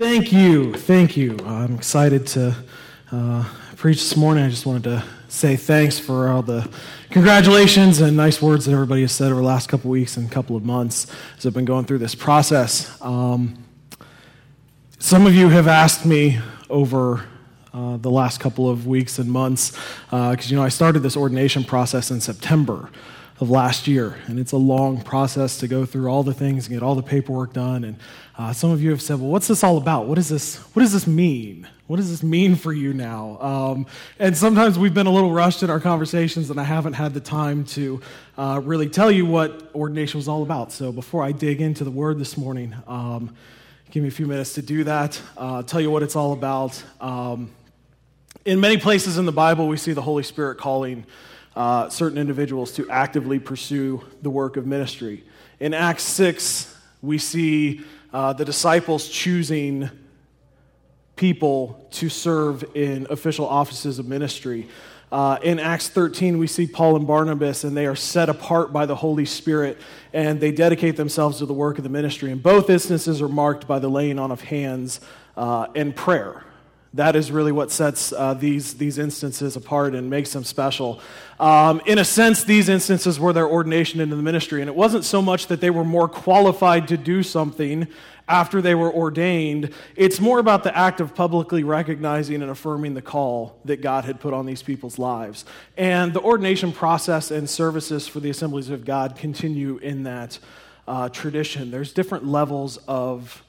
Thank you. Thank you. I'm excited to uh, preach this morning. I just wanted to say thanks for all the congratulations and nice words that everybody has said over the last couple weeks and couple of months as I've been going through this process. Um, some of you have asked me over uh, the last couple of weeks and months because, uh, you know, I started this ordination process in September of last year. And it's a long process to go through all the things and get all the paperwork done. And uh, some of you have said, well, what's this all about? What, is this, what does this mean? What does this mean for you now? Um, and sometimes we've been a little rushed in our conversations, and I haven't had the time to uh, really tell you what ordination was all about. So before I dig into the word this morning, um, give me a few minutes to do that, uh, tell you what it's all about. Um, in many places in the Bible, we see the Holy Spirit calling uh, certain individuals to actively pursue the work of ministry. In Acts 6, we see uh, the disciples choosing people to serve in official offices of ministry. Uh, in Acts 13, we see Paul and Barnabas, and they are set apart by the Holy Spirit, and they dedicate themselves to the work of the ministry. And both instances are marked by the laying on of hands uh, and prayer. That is really what sets uh, these, these instances apart and makes them special. Um, in a sense, these instances were their ordination into the ministry. And it wasn't so much that they were more qualified to do something after they were ordained, it's more about the act of publicly recognizing and affirming the call that God had put on these people's lives. And the ordination process and services for the assemblies of God continue in that uh, tradition. There's different levels of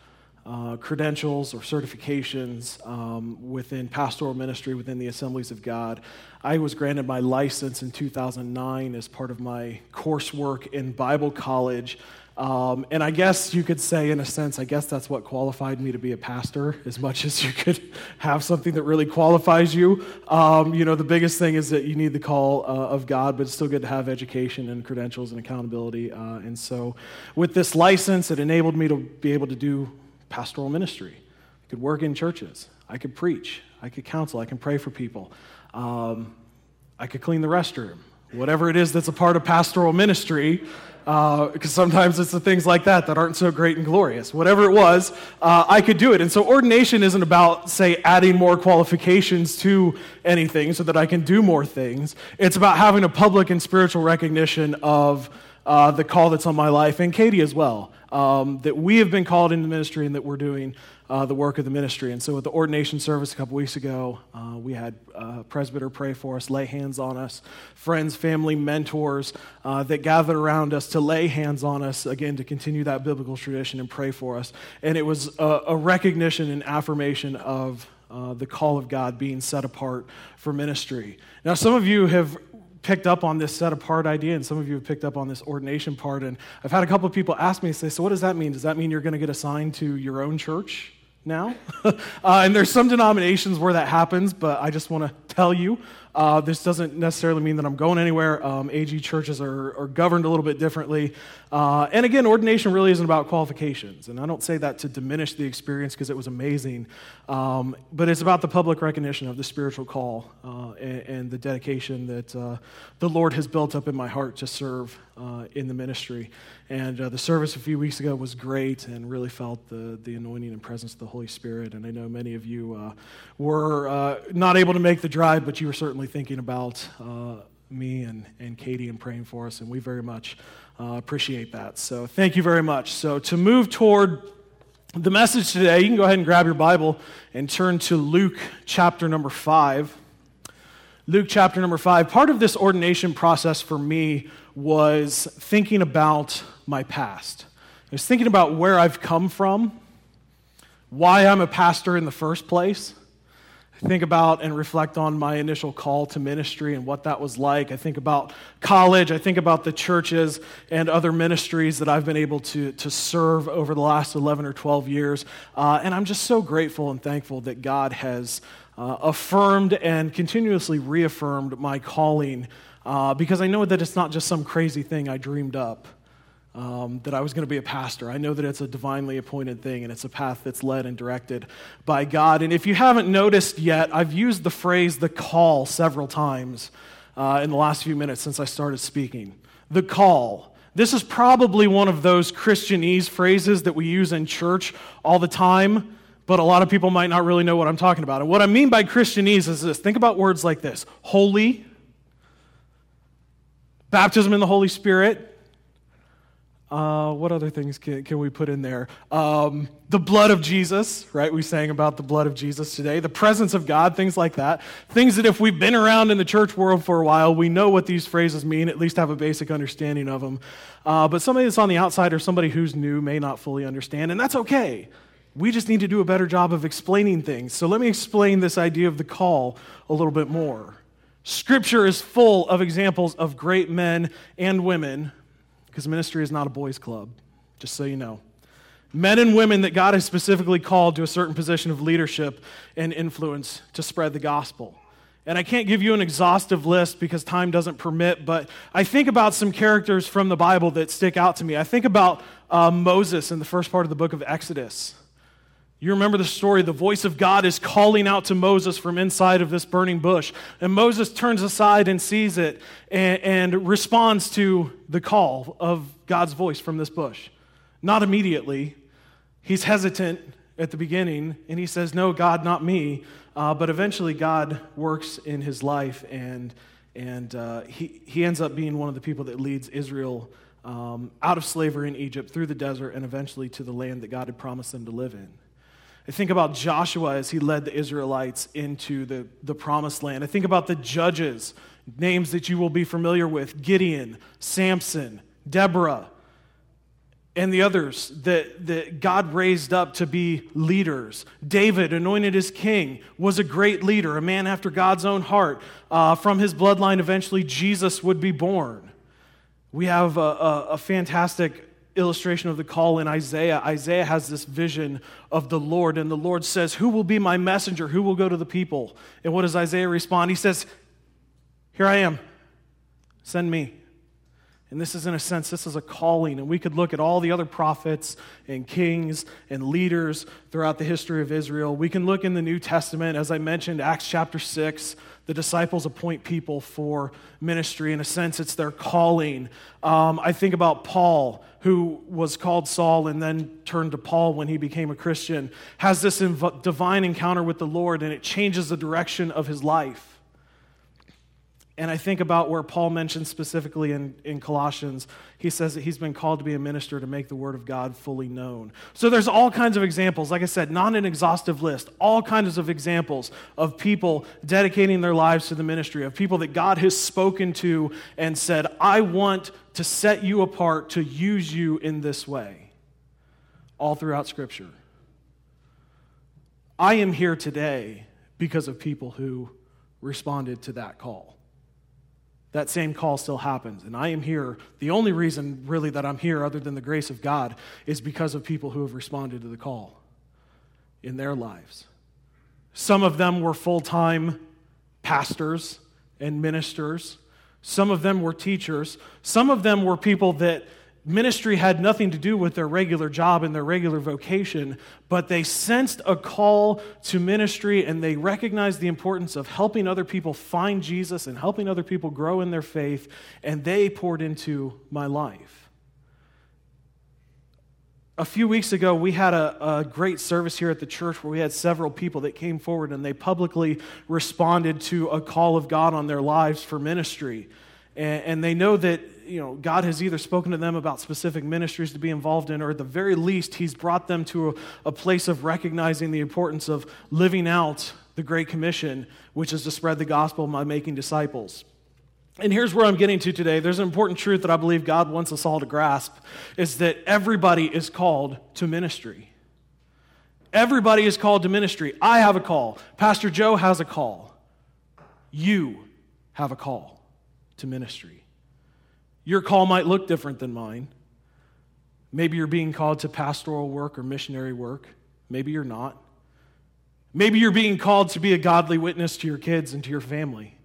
uh, credentials or certifications um, within pastoral ministry within the Assemblies of God. I was granted my license in 2009 as part of my coursework in Bible college. Um, and I guess you could say, in a sense, I guess that's what qualified me to be a pastor, as much as you could have something that really qualifies you. Um, you know, the biggest thing is that you need the call uh, of God, but it's still good to have education and credentials and accountability. Uh, and so, with this license, it enabled me to be able to do pastoral ministry. I could work in churches. I could preach. I could counsel. I can pray for people. Um, I could clean the restroom. Whatever it is that's a part of pastoral ministry, because uh, sometimes it's the things like that that aren't so great and glorious. Whatever it was, uh, I could do it. And so ordination isn't about, say, adding more qualifications to anything so that I can do more things. It's about having a public and spiritual recognition of uh, the call that's on my life, and Katie as well um, that we have been called into ministry and that we're doing uh, the work of the ministry. And so, at the ordination service a couple weeks ago, uh, we had uh, presbyter pray for us, lay hands on us, friends, family, mentors uh, that gathered around us to lay hands on us again to continue that biblical tradition and pray for us. And it was a, a recognition and affirmation of uh, the call of God being set apart for ministry. Now, some of you have picked up on this set apart idea, and some of you have picked up on this ordination part. And I've had a couple of people ask me, say, So, what does that mean? Does that mean you're going to get assigned to your own church now? uh, and there's some denominations where that happens, but I just want to tell you uh, this doesn't necessarily mean that I'm going anywhere. Um, AG churches are, are, governed a little bit differently. Uh, and again, ordination really isn't about qualifications. And I don't say that to diminish the experience because it was amazing. Um, but it's about the public recognition of the spiritual call uh, and, and, the dedication that uh, the Lord has built up in my heart to serve uh, in the ministry. And uh, the service a few weeks ago was great and really felt the, the anointing and presence of the Holy Spirit. And I know many of you were not able to make the drive, but you were certainly thinking about uh, me and, and Katie and praying for us, and we very much uh, appreciate that. So thank you very much. So to move toward the message today, you can go ahead and grab your Bible and turn to Luke chapter number 5. Luke chapter number 5. Part of this ordination process for me was thinking about my past. I was thinking about where I've come from, why I'm a pastor in the first place think about and reflect on my initial call to ministry and what that was like. I think about college. I think about the churches and other ministries that I've been able to, to serve over the last 11 or 12 years. Uh, and I'm just so grateful and thankful that God has uh, affirmed and continuously reaffirmed my calling uh, because I know that it's not just some crazy thing I dreamed up um, that I was going to be a pastor. I know that it's a divinely appointed thing and it's a path that's led and directed by God. And if you haven't noticed yet, I've used the phrase the call several times uh, in the last few minutes since I started speaking. The call. This is probably one of those Christianese phrases that we use in church all the time but a lot of people might not really know what I'm talking about. And what I mean by Christianese is this think about words like this holy, baptism in the Holy Spirit. Uh, what other things can, can we put in there? Um, the blood of Jesus, right? We sang about the blood of Jesus today. The presence of God, things like that. Things that if we've been around in the church world for a while, we know what these phrases mean, at least have a basic understanding of them. Uh, but somebody that's on the outside or somebody who's new may not fully understand, and that's okay. We just need to do a better job of explaining things. So let me explain this idea of the call a little bit more. Scripture is full of examples of great men and women, because ministry is not a boys' club, just so you know. Men and women that God has specifically called to a certain position of leadership and influence to spread the gospel. And I can't give you an exhaustive list because time doesn't permit, but I think about some characters from the Bible that stick out to me. I think about uh, Moses in the first part of the book of Exodus. You remember the story. The voice of God is calling out to Moses from inside of this burning bush. And Moses turns aside and sees it and, and, responds to the call of God's voice from this bush. Not immediately. He's hesitant at the beginning and he says, No, God, not me. Uh, but eventually, God works in his life and, and uh, he, he ends up being one of the people that leads Israel um, out of slavery in Egypt through the desert and eventually to the land that God had promised them to live in. I think about Joshua as he led the Israelites into the, the promised land. I think about the judges, names that you will be familiar with Gideon, Samson, Deborah, and the others that, that God raised up to be leaders. David, anointed as king, was a great leader, a man after God's own heart. Uh, from his bloodline, eventually, Jesus would be born. We have a, a, a fantastic illustration of the call in Isaiah. Isaiah has this vision of the Lord, and the Lord says, Who will be my messenger? Who will go to the people? And what does Isaiah respond? He says, Here I am, send me. And this is, in a sense, this is a calling. And we could look at all the other prophets and kings and leaders throughout the history of Israel. We can look in the New Testament, as I mentioned, Acts chapter 6. The disciples appoint people for ministry. In a sense, it's their calling. Um, I think about Paul, who was called Saul and then turned to Paul when he became a Christian, has this inv- divine encounter with the Lord, and it changes the direction of his life. And I think about where Paul mentions specifically in, in Colossians, he says that he's been called to be a minister to make the word of God fully known. So there's all kinds of examples, like I said, not an exhaustive list, all kinds of examples of people dedicating their lives to the ministry, of people that God has spoken to and said, I want to set you apart to use you in this way, all throughout Scripture. I am here today because of people who responded to that call that same call still happens. And I am here. The only reason, really, that I'm here, other than the grace of God, is because of people who have responded to the call in their lives. Some of them were full time pastors and ministers, some of them were teachers, some of them were people that ministry had nothing to do with their regular job and their regular vocation, but they sensed a call to ministry and they recognized the importance of helping other people find Jesus and helping other people grow in their faith, and they poured into my life. A few weeks ago, we had a, a, great service here at the church where we had several people that came forward and they publicly responded to a call of God on their lives for ministry. And, and they know that you know, God has either spoken to them about specific ministries to be involved in, or at the very least, He's brought them to a, a place of recognizing the importance of living out the Great Commission, which is to spread the gospel by making disciples. And here's where I'm getting to today. There's an important truth that I believe God wants us all to grasp is that everybody is called to ministry. Everybody is called to ministry. I have a call. Pastor Joe has a call. You have a call to ministry. Your call might look different than mine. Maybe you're being called to pastoral work or missionary work. Maybe you're not. Maybe you're being called to be a godly witness to your kids and to your family.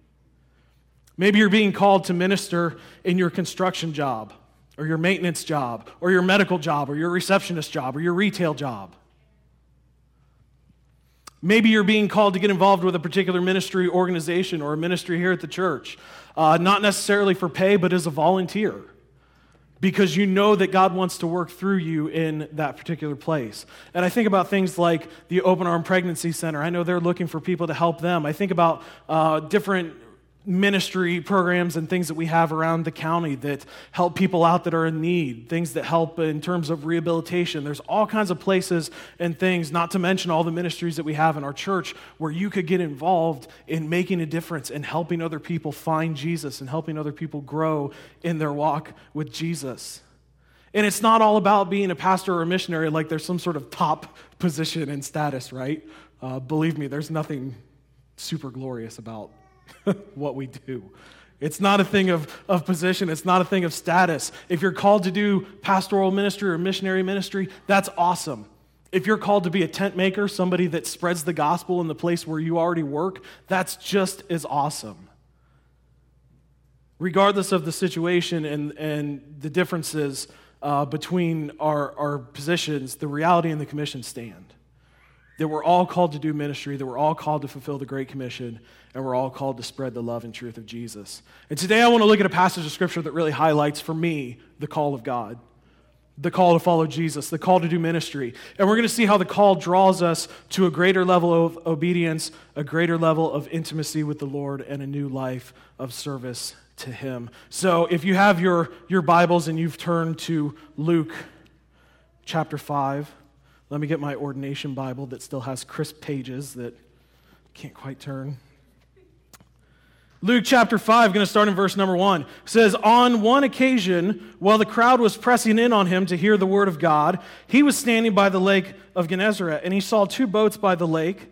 Maybe you're being called to minister in your construction job or your maintenance job or your medical job or your receptionist job or your retail job. Maybe you're being called to get involved with a particular ministry organization or a ministry here at the church, uh, not necessarily for pay, but as a volunteer. because you know that God wants to work through you in that particular place. And I think about things like the Open Arm Pregnancy Center. I know they're looking for people to help them. I think about uh, different ministry programs and things that we have around the county that help people out that are in need, things that help in terms of rehabilitation. There's all kinds of places and things, not to mention all the ministries that we have in our church, where you could get involved in making a difference and helping other people find Jesus and helping other people grow in their walk with Jesus. And it's not all about being a pastor or a missionary like there's some sort of top position and status, right? Uh, believe me, there's nothing super glorious about what we do. It's not a thing of, of position, it's not a thing of status. If you're called to do pastoral ministry or missionary ministry, that's awesome. If you're called to be a tent maker, somebody that spreads the gospel in the place where you already work, that's just as awesome. Regardless of the situation and, and the differences uh, between our, our positions, the reality and the commission stand that we're all called to do ministry, that we're all called to fulfill the Great Commission, and we're all called to spread the love and truth of Jesus. And today I want to look at a passage of Scripture that really highlights for me the call of God, the call to follow Jesus, the call to do ministry. And we're going to see how the call draws us to a greater level of obedience, a greater level of intimacy with the Lord, and a new life of service to Him. So if you have your, your Bibles and you've turned to Luke chapter 5, let me get my ordination Bible that still has crisp pages that can't quite turn. Luke chapter 5, going to start in verse number 1, says, On one occasion, while the crowd was pressing in on him to hear the word of God, he was standing by the lake of Gennesaret, and he saw two boats by the lake,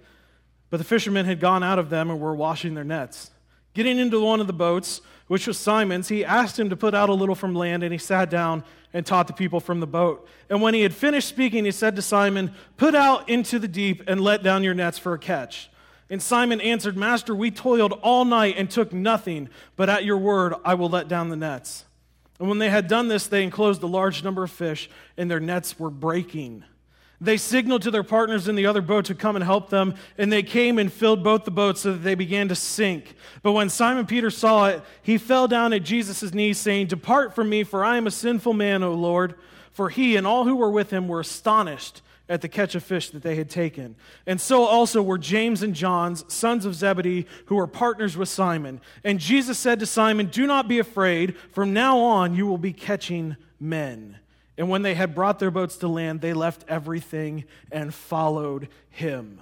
but the fishermen had gone out of them and were washing their nets. Getting into one of the boats, which was Simon's, he asked him to put out a little from land, and he sat down and taught the people from the boat. And when he had finished speaking, he said to Simon, Put out into the deep and let down your nets for a catch. And Simon answered, Master, we toiled all night and took nothing, but at your word I will let down the nets. And when they had done this, they enclosed a large number of fish, and their nets were breaking. They signaled to their partners in the other boat to come and help them, and they came and filled both the boats so that they began to sink. But when Simon Peter saw it, he fell down at Jesus' knees, saying, Depart from me, for I am a sinful man, O Lord. For he and all who were with him were astonished at the catch of fish that they had taken. And so also were James and John's sons of Zebedee, who were partners with Simon. And Jesus said to Simon, Do not be afraid. From now on, you will be catching men. And when they had brought their boats to land, they left everything and followed him.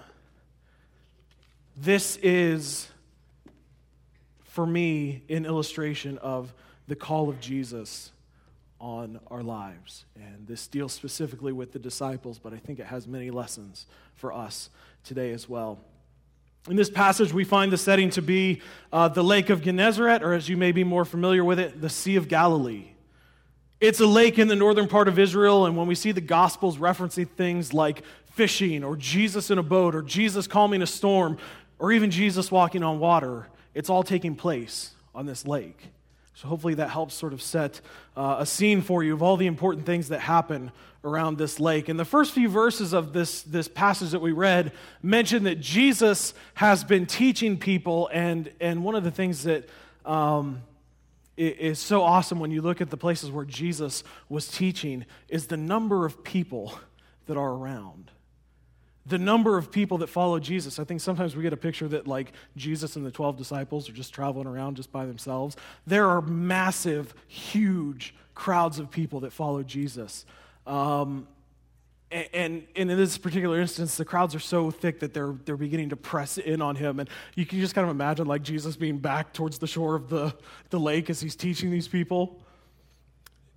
This is, for me, an illustration of the call of Jesus on our lives. And this deals specifically with the disciples, but I think it has many lessons for us today as well. In this passage, we find the setting to be uh, the Lake of Gennesaret, or as you may be more familiar with it, the Sea of Galilee. It's a lake in the northern part of Israel, and when we see the Gospels referencing things like fishing, or Jesus in a boat, or Jesus calming a storm, or even Jesus walking on water, it's all taking place on this lake. So hopefully that helps sort of set uh, a scene for you of all the important things that happen around this lake. And the first few verses of this, this passage that we read mention that Jesus has been teaching people, and, and one of the things that um, is so awesome when you look at the places where Jesus was teaching is the number of people that are around. The number of people that follow Jesus. I think sometimes we get a picture that, like, Jesus and the 12 disciples are just traveling around just by themselves. There are massive, huge crowds of people that follow Jesus. Um, and, and, in this particular instance, the crowds are so thick that they're, they're beginning to press in on him. And you can just kind of imagine like Jesus being back towards the shore of the, the lake as he's teaching these people.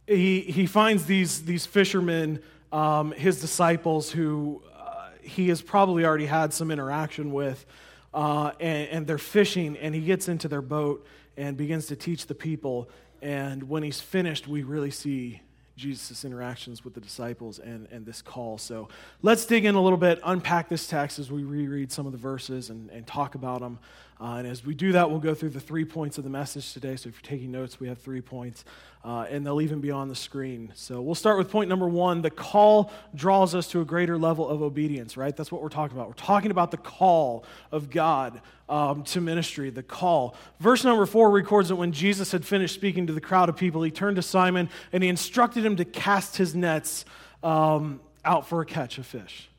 He, he finds these, these fishermen, um, his disciples, who uh, he has probably already had some interaction with, uh, and, and they're fishing, and he gets into their boat and begins to teach the people. And when he's finished, we really see Jesus' interactions with the disciples and, and this call. So let's dig in a little bit, unpack this text as we reread some of the verses and, and talk about them. Uh, and as we do that, we'll go through the three points of the message today. So if you're taking notes, we have three points, uh, and they'll even be on the screen. So we'll start with point number one. The call draws us to a greater level of obedience, right? That's what we're talking about. We're talking about the call of God um, to ministry, the call. Verse number four records that when Jesus had finished speaking to the crowd of people, he turned to Simon and he instructed him to cast his nets um, out for a catch of fish.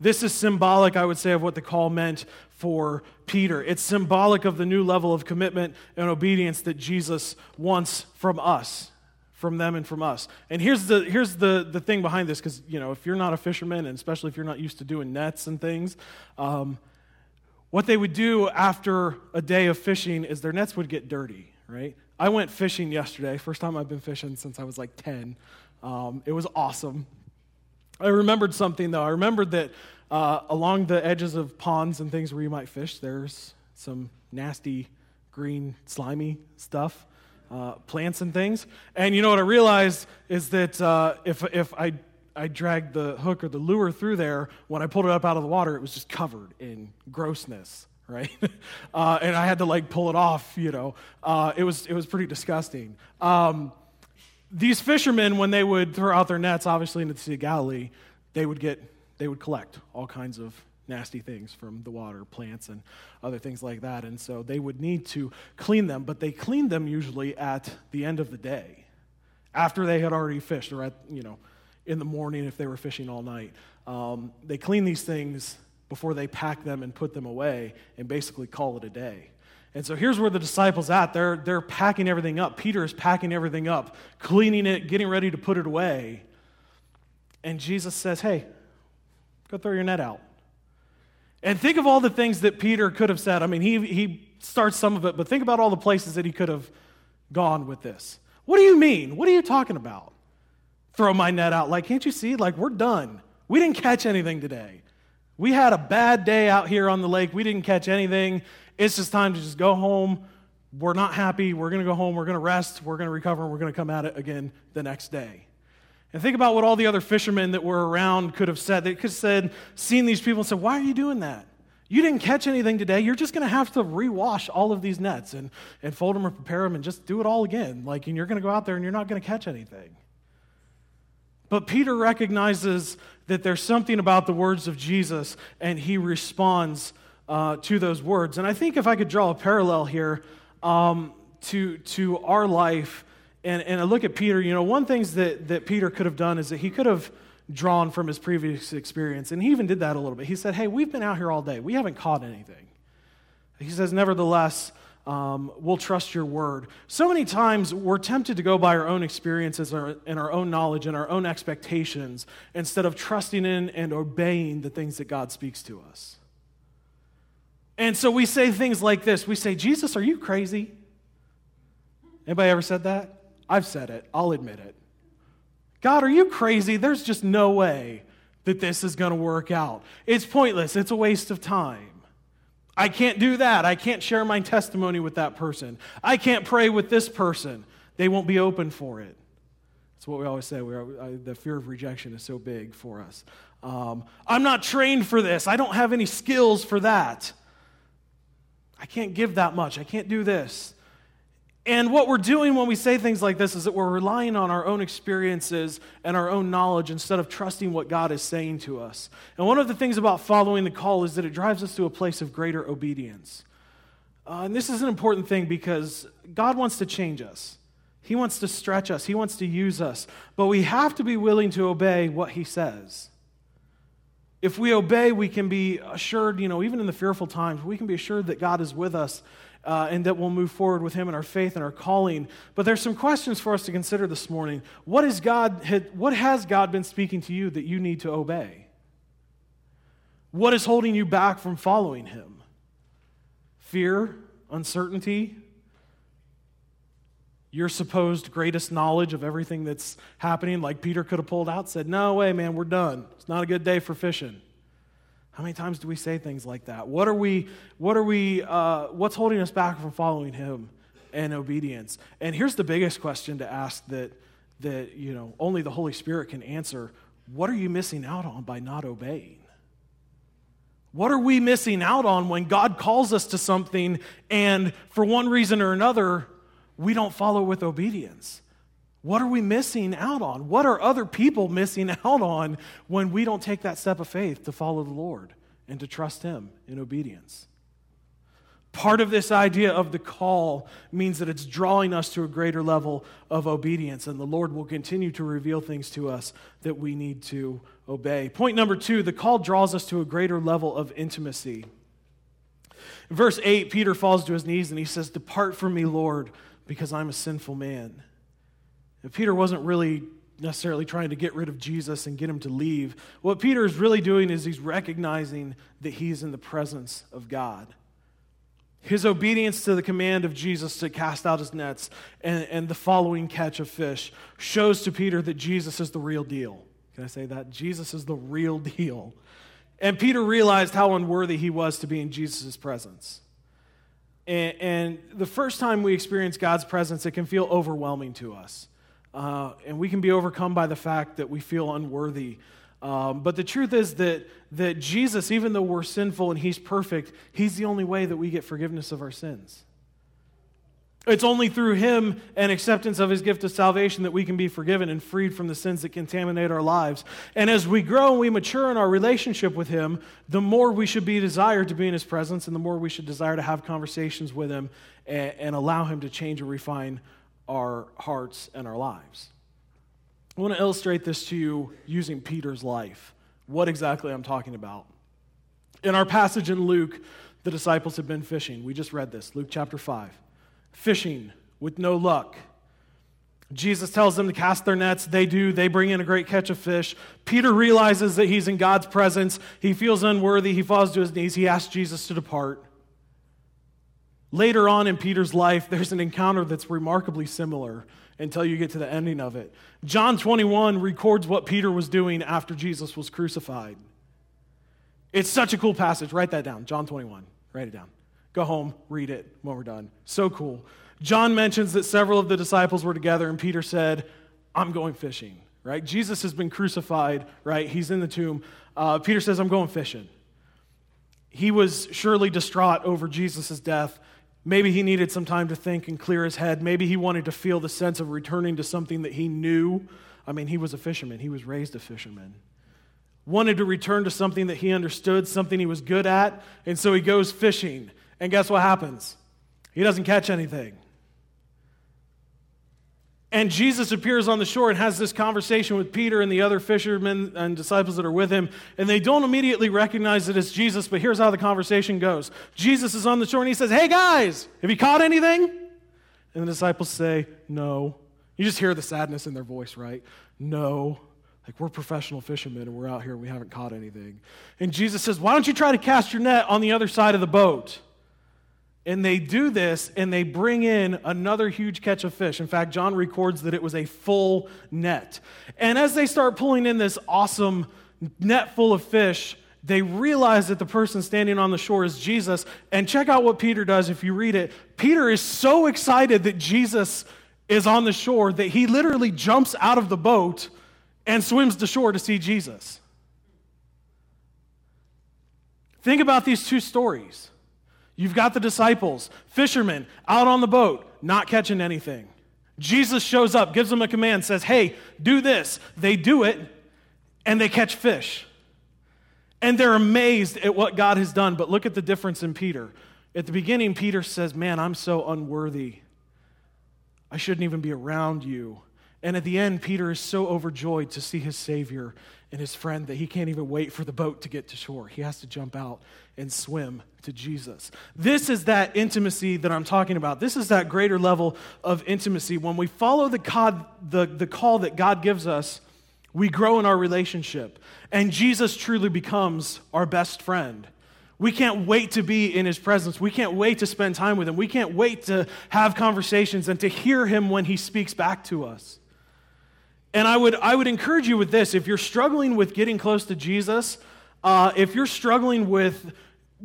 This is symbolic, I would say, of what the call meant for Peter. It's symbolic of the new level of commitment and obedience that Jesus wants from us, from them and from us. And here's the, here's the, the thing behind this, because, you know, if you're not a fisherman, and especially if you're not used to doing nets and things, um, what they would do after a day of fishing is their nets would get dirty, right? I went fishing yesterday, first time I've been fishing since I was like 10. Um, it was awesome. I remembered something though. I remembered that uh, along the edges of ponds and things where you might fish, there's some nasty, green, slimy stuff, uh, plants and things. And you know what I realized is that uh, if, if I, I dragged the hook or the lure through there, when I pulled it up out of the water, it was just covered in grossness right? Uh, and I had to like pull it off, you know. Uh, it was it was pretty disgusting. Um, these fishermen, when they would throw out their nets, obviously into the Sea of Galilee, they would get they would collect all kinds of nasty things from the water, plants and other things like that. And so they would need to clean them, but they cleaned them usually at the end of the day, after they had already fished, or at you know, in the morning if they were fishing all night. Um, they clean these things before they pack them and put them away and basically call it a day. And so here's where the disciples at. They're, they're packing everything up. Peter is packing everything up, cleaning it, getting ready to put it away. And Jesus says, Hey, go throw your net out. And think of all the things that Peter could have said. I mean, he, he starts some of it, but think about all the places that he could have gone with this. What do you mean? What are you talking about? Throw my net out. Like, can't you see? Like, we're done. We didn't catch anything today. We had a bad day out here on the lake. We didn't catch anything. It's just time to just go home. We're not happy. We're going to go home. We're going to rest. We're going to recover. And we're going to come at it again the next day. And think about what all the other fishermen that were around could have said. They could have said, seen these people and said, Why are you doing that? You didn't catch anything today. You're just going to have to rewash all of these nets and, and fold them or prepare them and just do it all again. Like, and you're going to go out there and you're not going to catch anything. But Peter recognizes that there's something about the words of Jesus and he responds uh, to those words. And I think if I could draw a parallel here um, to, to our life and, and I look at Peter, you know, one things that, that Peter could have done is that he could have drawn from his previous experience. And he even did that a little bit. He said, Hey, we've been out here all day. We haven't caught anything. He says, Nevertheless, um, we'll trust your word. So many times we're tempted to go by our own experiences and our own knowledge and our own expectations instead of trusting in and obeying the things that God speaks to us. And so we say things like this We say, Jesus, are you crazy? Anybody ever said that? I've said it. I'll admit it. God, are you crazy? There's just no way that this is going to work out. It's pointless. It's a waste of time. I can't do that. I can't share my testimony with that person. I can't pray with this person. They won't be open for it. That's what we always say. We are, I, the fear of rejection is so big for us. Um, I'm not trained for this. I don't have any skills for that. I can't give that much. I can't do this. And what we're doing when we say things like this is that we're relying on our own experiences and our own knowledge instead of trusting what God is saying to us. And one of the things about following the call is that it drives us to a place of greater obedience. Uh, and this is an important thing because God wants to change us. He wants to stretch us. He wants to use us. But we have to be willing to obey what He says. If we obey, we can be assured, you know, even in the fearful times, we can be assured that God is with us uh, and that we'll move forward with Him in our faith and our calling. But there's some questions for us to consider this morning. What, is God, what has God been speaking to you that you need to obey? What is holding you back from following Him? Fear, uncertainty, your supposed greatest knowledge of everything that's happening, like Peter could have pulled out, said, No way, man, we're done. It's not a good day for fishing. How many times do we say things like that? What are we, what are we, uh, what's holding us back from following him and obedience? And here's the biggest question to ask that, that, you know, only the Holy Spirit can answer. What are you missing out on by not obeying? What are we missing out on when God calls us to something and for one reason or another, we don't follow with obedience? What are we missing out on? What are other people missing out on when we don't take that step of faith to follow the Lord and to trust Him in obedience? Part of this idea of the call means that it's drawing us to a greater level of obedience, and the Lord will continue to reveal things to us that we need to obey. Point number two the call draws us to a greater level of intimacy. In verse 8, Peter falls to his knees and he says, Depart from me, Lord, because I'm a sinful man. And Peter wasn't really necessarily trying to get rid of Jesus and get him to leave. What Peter is really doing is he's recognizing that he's in the presence of God. His obedience to the command of Jesus to cast out his nets and, and the following catch of fish shows to Peter that Jesus is the real deal. Can I say that? Jesus is the real deal. And Peter realized how unworthy he was to be in Jesus' presence. And, and, the first time we experience God's presence, it can feel overwhelming to us. Uh, and we can be overcome by the fact that we feel unworthy um, but the truth is that, that Jesus, even though we're sinful and He's perfect, He's the only way that we get forgiveness of our sins. It's only through Him and acceptance of His gift of salvation that we can be forgiven and freed from the sins that contaminate our lives. And as we grow and we mature in our relationship with Him, the more we should be desired to be in His presence and the more we should desire to have conversations with Him and, and allow Him to change and refine our hearts and our lives. I want to illustrate this to you using Peter's life. What exactly I'm talking about. In our passage in Luke, the disciples have been fishing. We just read this, Luke chapter 5. Fishing with no luck. Jesus tells them to cast their nets. They do. They bring in a great catch of fish. Peter realizes that he's in God's presence. He feels unworthy. He falls to his knees. He asks Jesus to depart. Later on in Peter's life, there's an encounter that's remarkably similar until you get to the ending of it. John 21 records what Peter was doing after Jesus was crucified. It's such a cool passage. Write that down. John 21. Write it down. Go home, read it when we're done. So cool. John mentions that several of the disciples were together, and Peter said, I'm going fishing, right? Jesus has been crucified, right? He's in the tomb. Uh, Peter says, I'm going fishing. He was surely distraught over Jesus' death Maybe he needed some time to think and clear his head. Maybe he wanted to feel the sense of returning to something that he knew. I mean, he was a fisherman, he was raised a fisherman. Wanted to return to something that he understood, something he was good at, and so he goes fishing. And guess what happens? He doesn't catch anything. And Jesus appears on the shore and has this conversation with Peter and the other fishermen and disciples that are with him. And they don't immediately recognize that it's Jesus, but here's how the conversation goes Jesus is on the shore and he says, Hey guys, have you caught anything? And the disciples say, No. You just hear the sadness in their voice, right? No. Like we're professional fishermen and we're out here and we haven't caught anything. And Jesus says, Why don't you try to cast your net on the other side of the boat? And they do this and they bring in another huge catch of fish. In fact, John records that it was a full net. And as they start pulling in this awesome net full of fish, they realize that the person standing on the shore is Jesus. And check out what Peter does if you read it. Peter is so excited that Jesus is on the shore that he literally jumps out of the boat and swims to shore to see Jesus. Think about these two stories. You've got the disciples, fishermen, out on the boat, not catching anything. Jesus shows up, gives them a command, says, Hey, do this. They do it, and they catch fish. And they're amazed at what God has done. But look at the difference in Peter. At the beginning, Peter says, Man, I'm so unworthy. I shouldn't even be around you. And at the end, Peter is so overjoyed to see his Savior and his friend that he can't even wait for the boat to get to shore. He has to jump out and swim to Jesus. This is that intimacy that I'm talking about. This is that greater level of intimacy. When we follow the, God, the, the call that God gives us, we grow in our relationship. And Jesus truly becomes our best friend. We can't wait to be in his presence. We can't wait to spend time with him. We can't wait to have conversations and to hear him when he speaks back to us. And I would, I would encourage you with this if you're struggling with getting close to Jesus, uh, if you're struggling with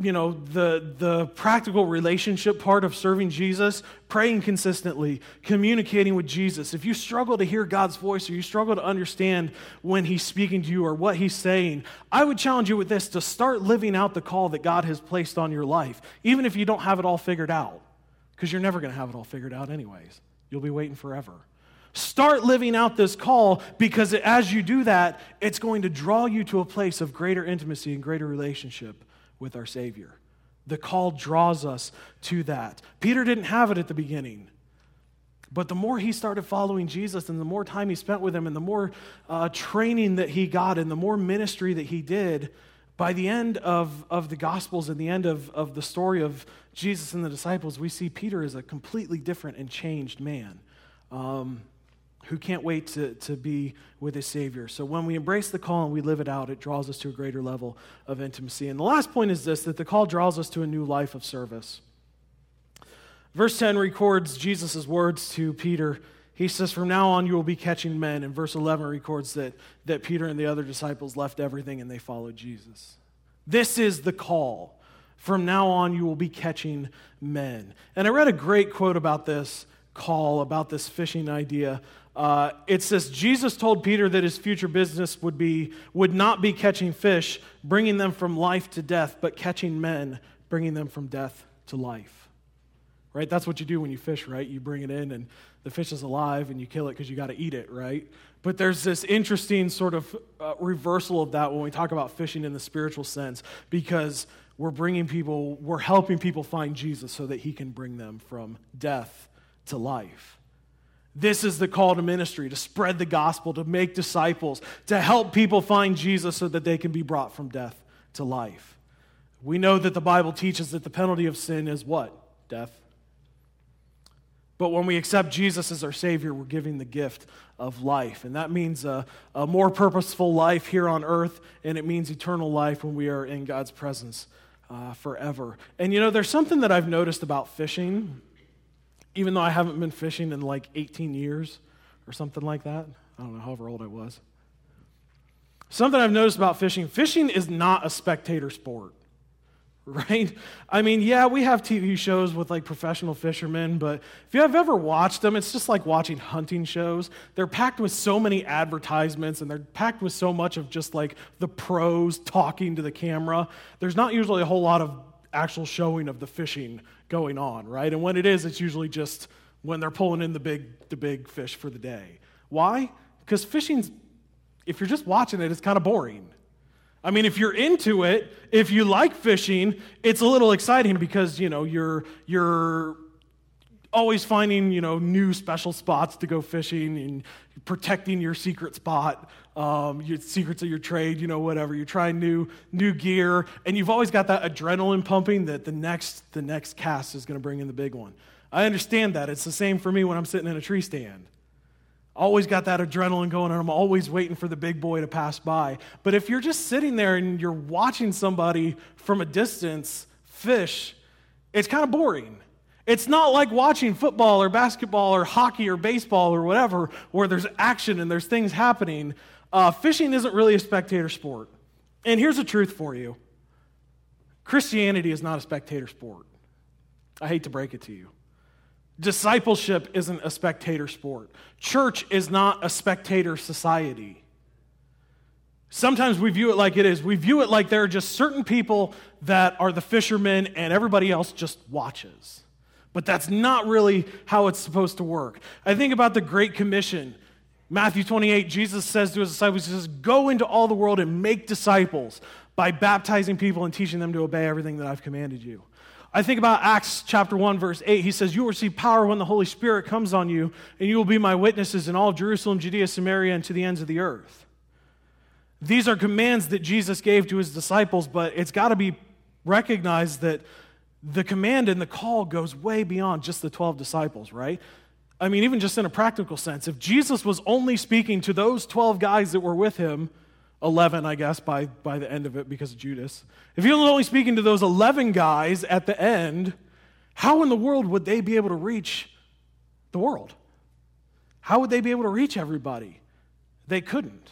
you know the the practical relationship part of serving Jesus, praying consistently, communicating with Jesus. If you struggle to hear God's voice or you struggle to understand when he's speaking to you or what he's saying, I would challenge you with this to start living out the call that God has placed on your life, even if you don't have it all figured out, because you're never going to have it all figured out anyways. You'll be waiting forever. Start living out this call because as you do that, it's going to draw you to a place of greater intimacy and greater relationship with our Savior. The call draws us to that. Peter didn't have it at the beginning. But the more he started following Jesus and the more time he spent with him and the more uh, training that he got and the more ministry that he did, by the end of, of the Gospels and the end of, of the story of Jesus and the disciples, we see Peter as a completely different and changed man. Um, who can't wait to, to be with his Savior. So when we embrace the call and we live it out, it draws us to a greater level of intimacy. And the last point is this that the call draws us to a new life of service. Verse 10 records Jesus' words to Peter. He says, From now on, you will be catching men. And verse 11 records that, that Peter and the other disciples left everything and they followed Jesus. This is the call. From now on, you will be catching men. And I read a great quote about this call, about this fishing idea uh, it says Jesus told Peter that his future business would be would not be catching fish, bringing them from life to death, but catching men, bringing them from death to life. Right? That's what you do when you fish, right? You bring it in and the fish is alive and you kill it because you got to eat it, right? But there's this interesting sort of uh, reversal of that when we talk about fishing in the spiritual sense because we're bringing people, we're helping people find Jesus so that he can bring them from death to life. This is the call to ministry to spread the gospel, to make disciples, to help people find Jesus so that they can be brought from death to life. We know that the Bible teaches that the penalty of sin is what? Death. But when we accept Jesus as our Savior, we're giving the gift of life. And that means a, a, more purposeful life here on earth, and it means eternal life when we are in God's presence uh, forever. And you know, there's something that I've noticed about fishing even though I haven't been fishing in like 18 years or something like that. I don't know, however old I was. Something I've noticed about fishing fishing is not a spectator sport, right? I mean, yeah, we have TV shows with like professional fishermen, but if you have ever watched them, it's just like watching hunting shows. They're packed with so many advertisements and they're packed with so much of just like the pros talking to the camera. There's not usually a whole lot of actual showing of the fishing going on, right? And when it is, it's usually just when they're pulling in the big, the big fish for the day. Why? Because fishing's, if you're just watching it, it's kind of boring. I mean, if you're into it, if you like fishing, it's a little exciting because, you know, you're, you're always finding, you know, new special spots to go fishing and protecting your secret spot, um, your secrets of your trade, you know, whatever. You're trying new new gear, and you've always got that adrenaline pumping that the next the next cast is going to bring in the big one. I understand that. It's the same for me when I'm sitting in a tree stand. Always got that adrenaline going, and I'm always waiting for the big boy to pass by. But if you're just sitting there and you're watching somebody from a distance fish, it's kind of boring. It's not like watching football or basketball or hockey or baseball or whatever, where there's action and there's things happening. Uh, fishing isn't really a spectator sport. And here's the truth for you Christianity is not a spectator sport. I hate to break it to you. Discipleship isn't a spectator sport. Church is not a spectator society. Sometimes we view it like it is. We view it like there are just certain people that are the fishermen and everybody else just watches. But that's not really how it's supposed to work. I think about the Great Commission. Matthew 28, Jesus says to his disciples, He says, Go into all the world and make disciples by baptizing people and teaching them to obey everything that I've commanded you. I think about Acts chapter 1, verse 8. He says, You will receive power when the Holy Spirit comes on you, and you will be my witnesses in all Jerusalem, Judea, Samaria, and to the ends of the earth. These are commands that Jesus gave to his disciples, but it's got to be recognized that the command and the call goes way beyond just the 12 disciples, right? I mean, even just in a practical sense, if Jesus was only speaking to those 12 guys that were with him, 11, I guess, by, by the end of it because of Judas, if he was only speaking to those 11 guys at the end, how in the world would they be able to reach the world? How would they be able to reach everybody? They couldn't.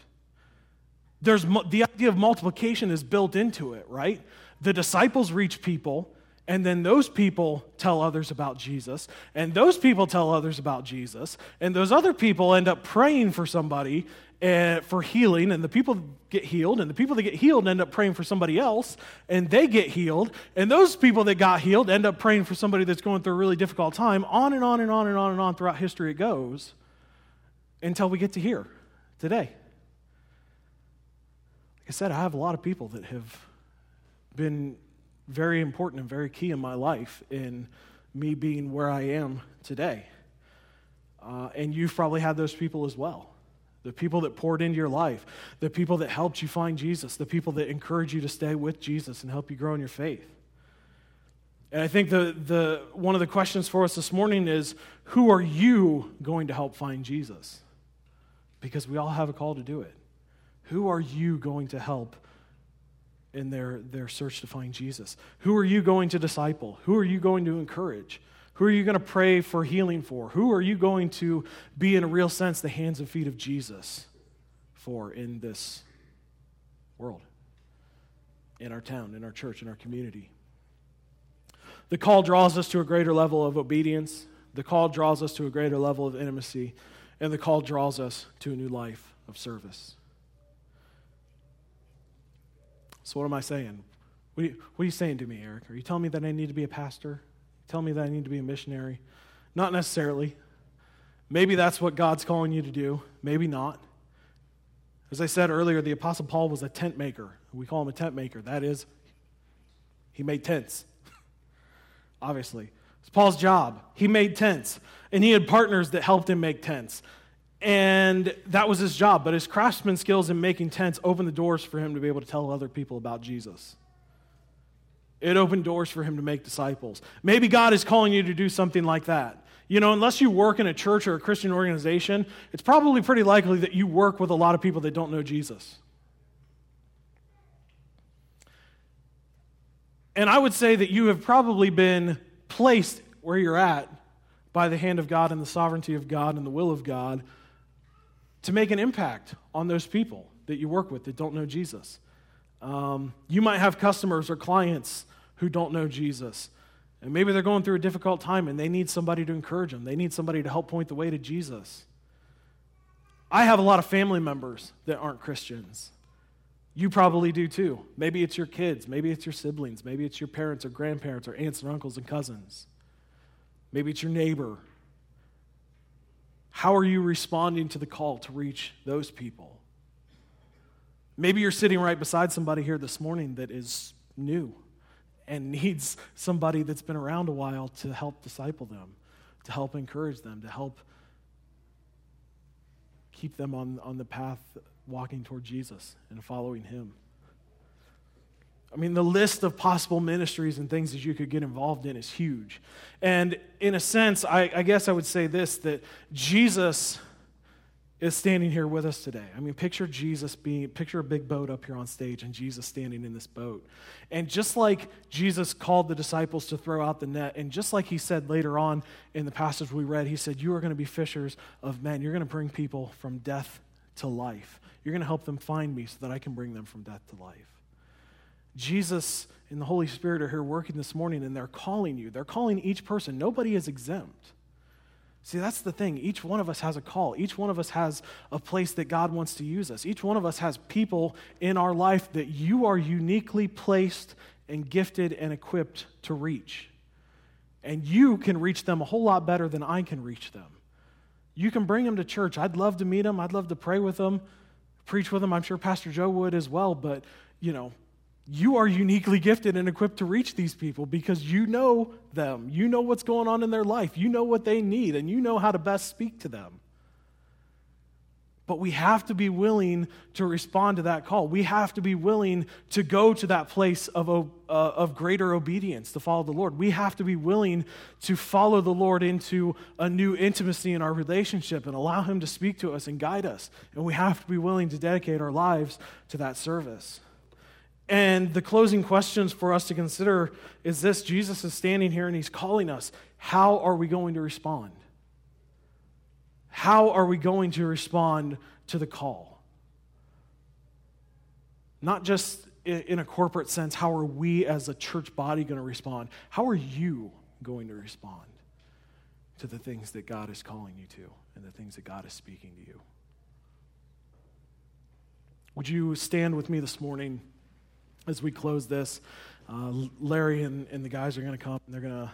There's the idea of multiplication is built into it, right? The disciples reach people, and then those people tell others about Jesus, and those people tell others about Jesus, and those other people end up praying for somebody uh, for healing, and the people get healed, and the people that get healed end up praying for somebody else, and they get healed, and those people that got healed end up praying for somebody that's going through a really difficult time. On and on and on and on and on throughout history it goes until we get to here today. Like I said, I have a lot of people that have been very important and very key in my life in me being where I am today. Uh, and you've probably had those people as well. The people that poured into your life, the people that helped you find Jesus, the people that encourage you to stay with Jesus and help you grow in your faith. And I think the, the, one of the questions for us this morning is who are you going to help find Jesus? Because we all have a call to do it. Who are you going to help in their, their search to find Jesus? Who are you going to disciple? Who are you going to encourage? Who are you going to pray for healing for? Who are you going to be, in a real sense, the hands and feet of Jesus for in this world, in our town, in our church, in our community? The call draws us to a greater level of obedience. The call draws us to a greater level of intimacy. And the call draws us to a new life of service. So, what am I saying? What are, you, what are you saying to me, Eric? Are you telling me that I need to be a pastor? Tell me that I need to be a missionary? Not necessarily. Maybe that's what God's calling you to do, maybe not. As I said earlier, the Apostle Paul was a tent maker. We call him a tent maker. That is, he made tents, obviously. It's Paul's job. He made tents, and he had partners that helped him make tents. And that was his job. But his craftsman skills in making tents opened the doors for him to be able to tell other people about Jesus. It opened doors for him to make disciples. Maybe God is calling you to do something like that. You know, unless you work in a church or a Christian organization, it's probably pretty likely that you work with a lot of people that don't know Jesus. And I would say that you have probably been placed where you're at by the hand of God and the sovereignty of God and the will of God to make an impact on those people that you work with that don't know Jesus. Um, you might have customers or clients who don't know Jesus. And maybe they're going through a difficult time and they need somebody to encourage them. They need somebody to help point the way to Jesus. I have a lot of family members that aren't Christians. You probably do too. Maybe it's your kids, maybe it's your siblings, maybe it's your parents or grandparents or aunts and uncles and cousins. Maybe it's your neighbor. How are you responding to the call to reach those people? Maybe you're sitting right beside somebody here this morning that is new and needs somebody that's been around a while to help disciple them, to help encourage them, to help keep them on, on the path walking toward Jesus and following Him. I mean, the list of possible ministries and things that you could get involved in is huge. And in a sense, I, I guess I would say this that Jesus is standing here with us today. I mean, picture Jesus being, picture a big boat up here on stage and Jesus standing in this boat. And just like Jesus called the disciples to throw out the net, and just like he said later on in the passage we read, he said, You are going to be fishers of men. You're going to bring people from death to life. You're going to help them find me so that I can bring them from death to life. Jesus and the Holy Spirit are here working this morning, and they're calling you. They're calling each person. Nobody is exempt. See, that's the thing. Each one of us has a call. Each one of us has a place that God wants to use us. Each one of us has people in our life that you are uniquely placed and gifted and equipped to reach. And you can reach them a whole lot better than I can reach them. You can bring them to church. I'd love to meet them. I'd love to pray with them, preach with them. I'm sure Pastor Joe would as well. But, you know, you are uniquely gifted and equipped to reach these people because you know them. You know what's going on in their life. You know what they need, and you know how to best speak to them. But we have to be willing to respond to that call. We have to be willing to go to that place of, uh, of greater obedience to follow the Lord. We have to be willing to follow the Lord into a new intimacy in our relationship and allow Him to speak to us and guide us. And we have to be willing to dedicate our lives to that service. And the closing questions for us to consider is this Jesus is standing here and he's calling us. How are we going to respond? How are we going to respond to the call? Not just in a corporate sense, how are we as a church body going to respond? How are you going to respond to the things that God is calling you to and the things that God is speaking to you? Would you stand with me this morning as we close this? Uh, Larry and, and, the guys are going to come and they're going to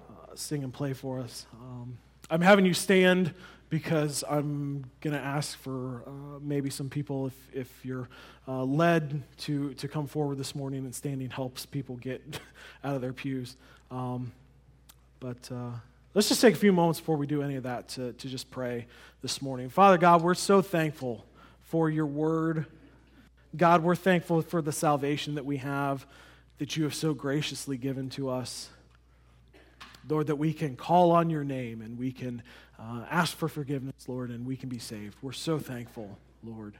uh, sing and play for us. Um, I'm having you stand because I'm going to ask for uh, maybe some people, if, if you're uh, led to, to come forward this morning, and standing helps people get out of their pews. Um, but uh, let's just take a few moments before we do any of that to, to just pray this morning. Father God, we're so thankful for your word. God, we're thankful for the salvation that we have, that you have so graciously given to us. Lord, that we can call on your name and we can uh, ask for forgiveness, Lord, and we can be saved. We're so thankful, Lord.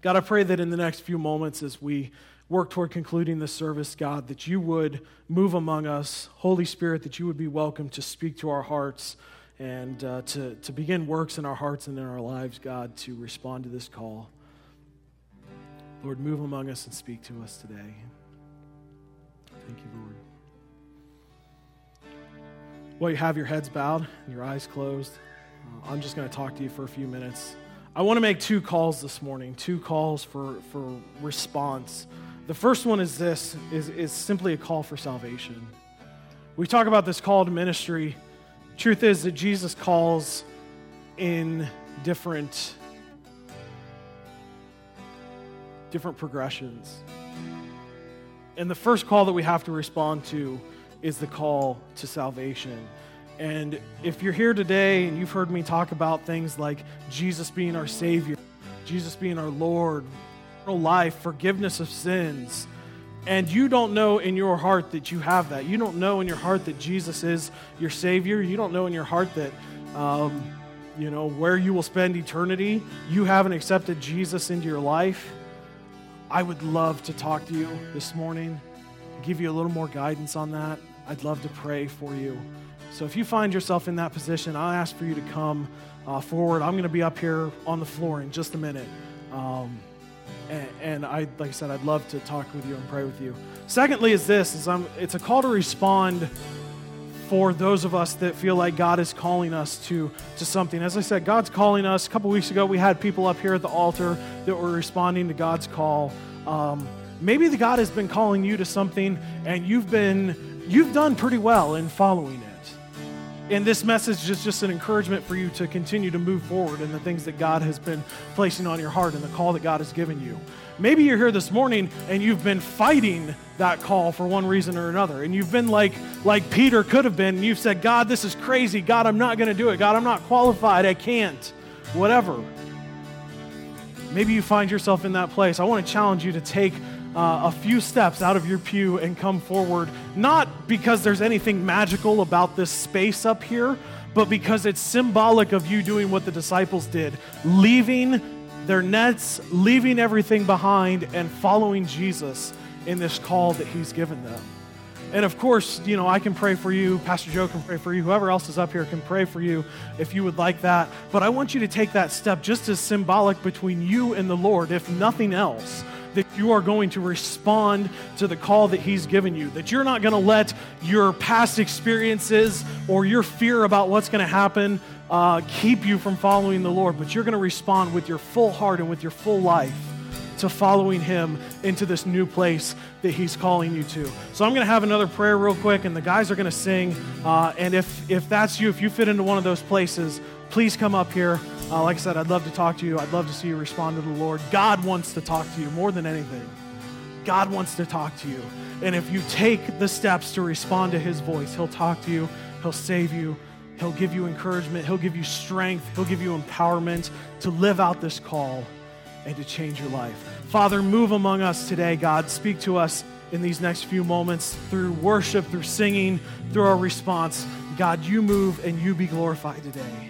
God, I pray that in the next few moments as we work toward concluding this service, God, that you would move among us. Holy Spirit, that you would be welcome to speak to our hearts and uh, to, to begin works in our hearts and in our lives, God, to respond to this call. Lord, move among us and speak to us today. Thank you, Lord. While you have your heads bowed and your eyes closed. Uh, I'm just going to talk to you for a few minutes. I want to make two calls this morning, two calls for, for response. The first one is this is, is simply a call for salvation. We talk about this call to ministry. Truth is that Jesus calls in different different progressions. And the first call that we have to respond to is the call to salvation. And if you're here today and you've heard me talk about things like Jesus being our Savior, Jesus being our Lord, life, forgiveness of sins, and you don't know in your heart that you have that, you don't know in your heart that Jesus is your Savior, you don't know in your heart that, um, you know, where you will spend eternity, you haven't accepted Jesus into your life, I would love to talk to you this morning, give you a little more guidance on that. I'd love to pray for you. So if you find yourself in that position, I'll ask for you to come uh, forward. I'm going to be up here on the floor in just a minute. Um, and, and, I, like I said, I'd love to talk with you and pray with you. Secondly, is this: is I'm, it's a call to respond for those of us that feel like God is calling us to, to something. As I said, God's calling us. A couple weeks ago, we had people up here at the altar that were responding to God's call. Um, maybe the God has been calling you to something, and you've been you've done pretty well in following it. And this message is just an encouragement for you to continue to move forward in the things that God has been placing on your heart and the call that God has given you. Maybe you're here this morning and you've been fighting that call for one reason or another. And you've been like like Peter could have been, and you've said, God, this is crazy. God, I'm not going to do it. God, I'm not qualified. I can't. Whatever. Maybe you find yourself in that place. I want to challenge you to take uh, a few steps out of your pew and come forward, not because there's anything magical about this space up here, but because it's symbolic of you doing what the disciples did, leaving their nets, leaving everything behind, and following Jesus in this call that He's given them. And of course, you know, I can pray for you. Pastor Joe can pray for you. Whoever else is up here can pray for you if you would like that. But I want you to take that step just as symbolic between you and the Lord, if nothing else that you are going to respond to the call that He's given you, that you're not going to let your past experiences or your fear about what's going to happen uh, keep you from following the Lord, but you're going to respond with your full heart and with your full life to following Him into this new place that He's calling you to. So I'm going to have another prayer real quick, and the guys are going to sing. Uh, and if, if that's you, if you fit into one of those places, please come up here. Uh, like I said, I'd love to talk to you. I'd love to see you respond to the Lord. God wants to talk to you more than anything. God wants to talk to you. And if you take the steps to respond to His voice, He'll talk to you, He'll save you, He'll give you encouragement, He'll give you strength, He'll give you empowerment to live out this call and to change your life. Father, move among us today, God. Speak to us in these next few moments through worship, through singing, through our response. God, you move and you be glorified today.